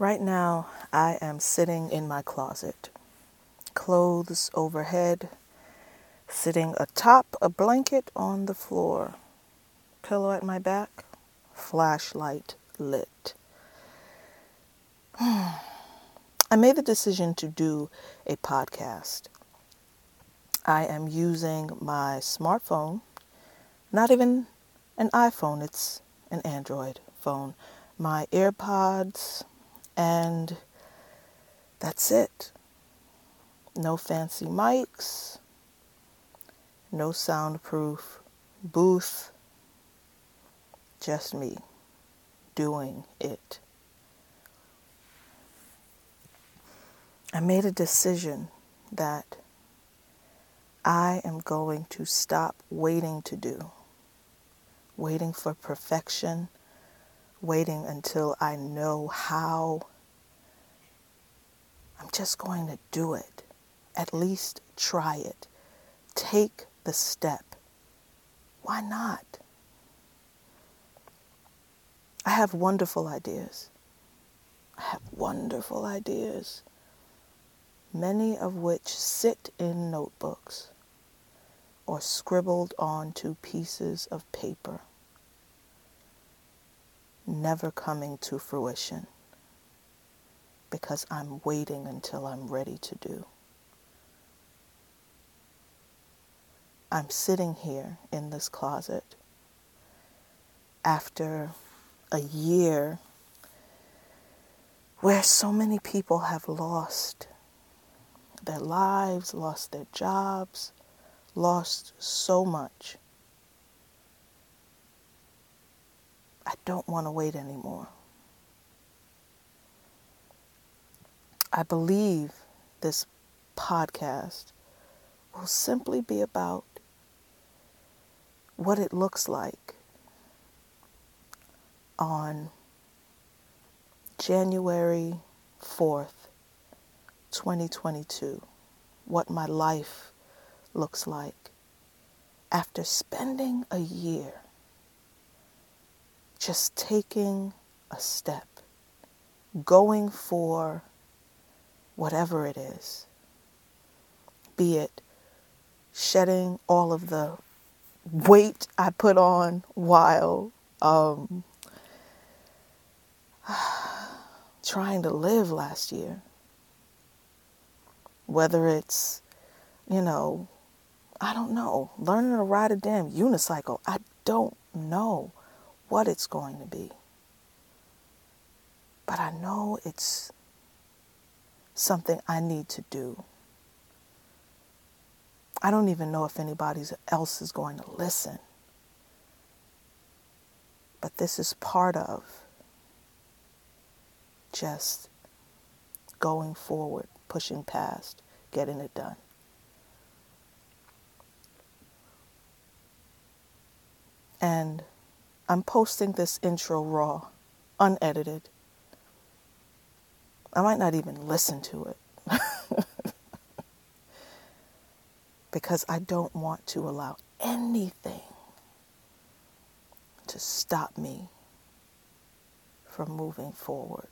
Right now, I am sitting in my closet, clothes overhead, sitting atop a blanket on the floor, pillow at my back, flashlight lit. I made the decision to do a podcast. I am using my smartphone, not even an iPhone, it's an Android phone, my AirPods, and that's it. No fancy mics, no soundproof booth, just me doing it. I made a decision that I am going to stop waiting to do, waiting for perfection, waiting until I know how. I'm just going to do it. At least try it. Take the step. Why not? I have wonderful ideas. I have wonderful ideas many of which sit in notebooks or scribbled onto pieces of paper, never coming to fruition because I'm waiting until I'm ready to do. I'm sitting here in this closet after a year where so many people have lost their lives, lost their jobs, lost so much. Don't want to wait anymore. I believe this podcast will simply be about what it looks like on January 4th, 2022, what my life looks like after spending a year just taking a step, going for whatever it is, be it shedding all of the weight I put on while um, trying to live last year whether it's, you know, I don't know, learning to ride a damn unicycle. I don't know what it's going to be. But I know it's something I need to do. I don't even know if anybody else is going to listen. But this is part of just going forward pushing past, getting it done. And I'm posting this intro raw, unedited. I might not even listen to it because I don't want to allow anything to stop me from moving forward.